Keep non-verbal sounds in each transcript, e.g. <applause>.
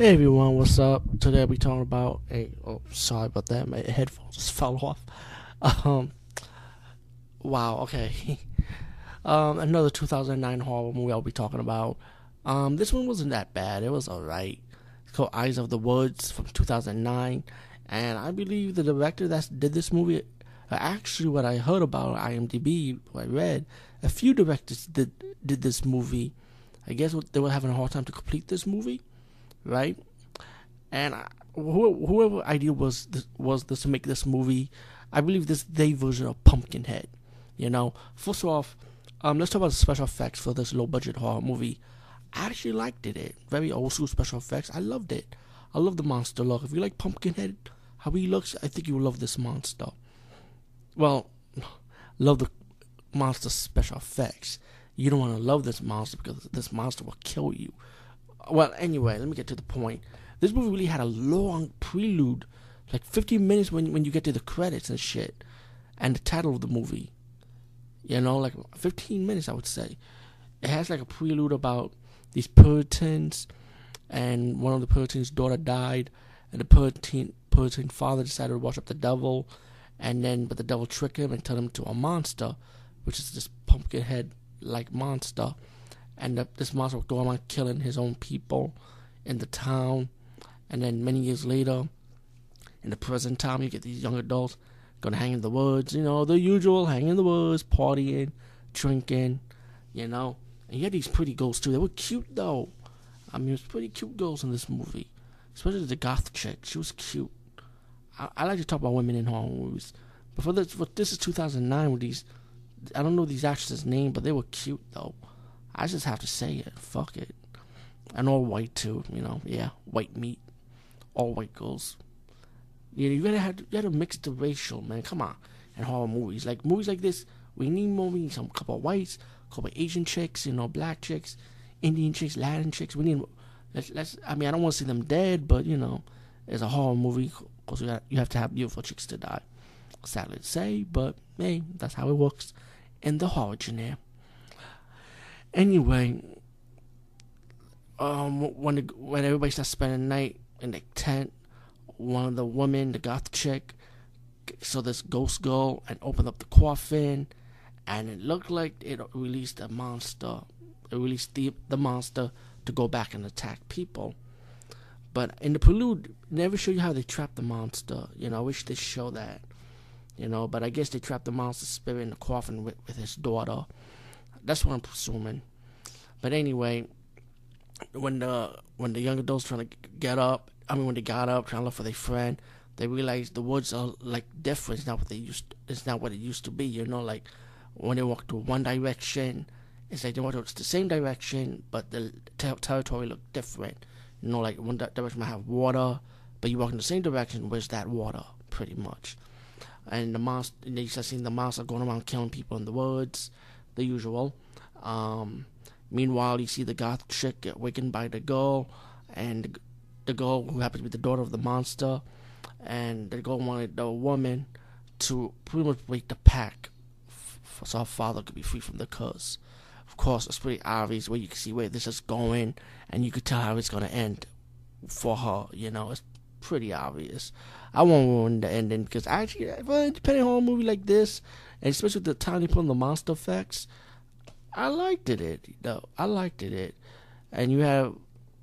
Hey everyone, what's up? Today we talking about a oh sorry about that, my headphones just <laughs> fell off. Um wow, okay. <laughs> um another 2009 horror movie I'll be talking about. Um this one wasn't that bad. It was alright. It's called Eyes of the Woods from 2009 and I believe the director that did this movie uh, actually what I heard about IMDb, what I read, a few directors did did this movie. I guess they were having a hard time to complete this movie right? And whoever idea was this, was this to make this movie, I believe this their version of Pumpkinhead. You know, first off, um, let's talk about the special effects for this low budget horror movie. I actually liked it. it. Very old school special effects. I loved it. I love the monster look. If you like Pumpkinhead, how he looks, I think you will love this monster. Well, <laughs> love the monster special effects. You don't want to love this monster because this monster will kill you well, anyway, let me get to the point. This movie really had a long prelude, like 15 minutes when when you get to the credits and shit, and the title of the movie. You know, like 15 minutes, I would say. It has like a prelude about these Puritans, and one of the Puritans' daughter died, and the Puritan Puritan father decided to worship the devil, and then but the devil tricked him and turned him to a monster, which is this pumpkin head like monster and this monster would go killing his own people in the town. And then many years later, in the present time, you get these young adults gonna hang in the woods. You know, the usual hang in the woods, partying, drinking. You know, and you had these pretty girls too. They were cute though. I mean, it was pretty cute girls in this movie, especially the goth chick. She was cute. I, I like to talk about women in horror movies. But for this, for this is 2009 with these, I don't know these actresses' name, but they were cute though. I just have to say it. Fuck it. And all white too, you know. Yeah, white meat. All white girls. You know, you gotta have you gotta mix the racial, man. Come on. And horror movies. Like movies like this, we need more we need some couple of whites, couple of Asian chicks, you know, black chicks, Indian chicks, Latin chicks. We need let's let's I mean I don't want to see them dead, but you know, it's a horror movie because you, you have to have beautiful chicks to die. Sadly to say, but hey, that's how it works in the horror genre. Anyway, um, when the, when everybody starts spending the night in the tent, one of the women, the goth chick, saw this ghost girl and opened up the coffin, and it looked like it released a monster. It released the the monster to go back and attack people. But in the prelude, never show you how they trap the monster. You know, I wish they show that. You know, but I guess they trapped the monster spirit in the coffin with, with his daughter. That's what I'm presuming. But anyway, when the when the young adults trying to get up, I mean when they got up trying to look for their friend, they realized the woods are like different. It's not what they used. It's not what it used to be. You know, like when they walk to one direction, it's like they walk to the same direction, but the ter- territory look different. You know, like one direction might have water, but you walk in the same direction. Where's that water? Pretty much. And the monster, they start seeing the monster going around killing people in the woods, the usual. Um, meanwhile, you see the goth chick get wakened by the girl, and the girl who happens to be the daughter of the monster, and the girl wanted the woman to pretty much break the pack so her father could be free from the curse. Of course, it's pretty obvious where you can see where this is going, and you could tell how it's going to end for her. You know, it's pretty obvious. I won't ruin the ending because actually, for an independent horror movie like this, and especially with the time they put on the monster effects, I liked it. It though I liked it. It, and you have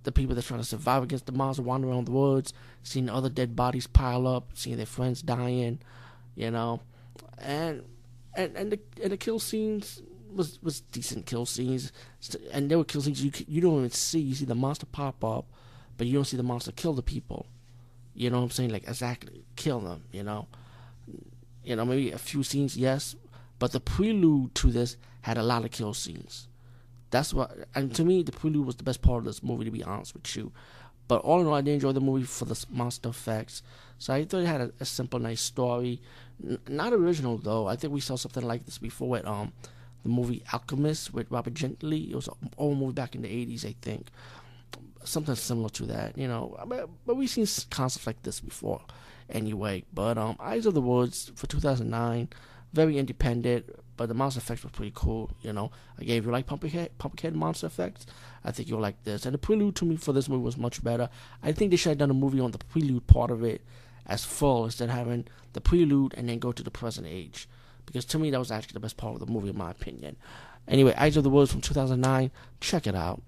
the people that's trying to survive against the monster wandering around the woods, seeing other dead bodies pile up, seeing their friends dying, you know, and and and the and the kill scenes was was decent kill scenes, and there were kill scenes you you don't even see. You see the monster pop up, but you don't see the monster kill the people. You know what I'm saying? Like exactly kill them. You know, you know maybe a few scenes, yes, but the prelude to this had a lot of kill scenes. That's what, and to me, the prelude was the best part of this movie. To be honest with you, but all in all, I did enjoy the movie for the monster effects. So I thought it had a, a simple, nice story. N- not original though. I think we saw something like this before with um the movie Alchemist with Robert Ginty. It was an old movie back in the '80s, I think. Something similar to that, you know. But, but we've seen concepts like this before, anyway. But um, Eyes of the Woods for 2009, very independent, but the monster effects were pretty cool. You know, again, if you like Pumpkinhead, Pumpkinhead monster effects, I think you'll like this. And the prelude to me for this movie was much better. I think they should have done a movie on the prelude part of it as full instead of having the prelude and then go to the present age. Because to me, that was actually the best part of the movie, in my opinion. Anyway, Eyes of the Woods from 2009. Check it out.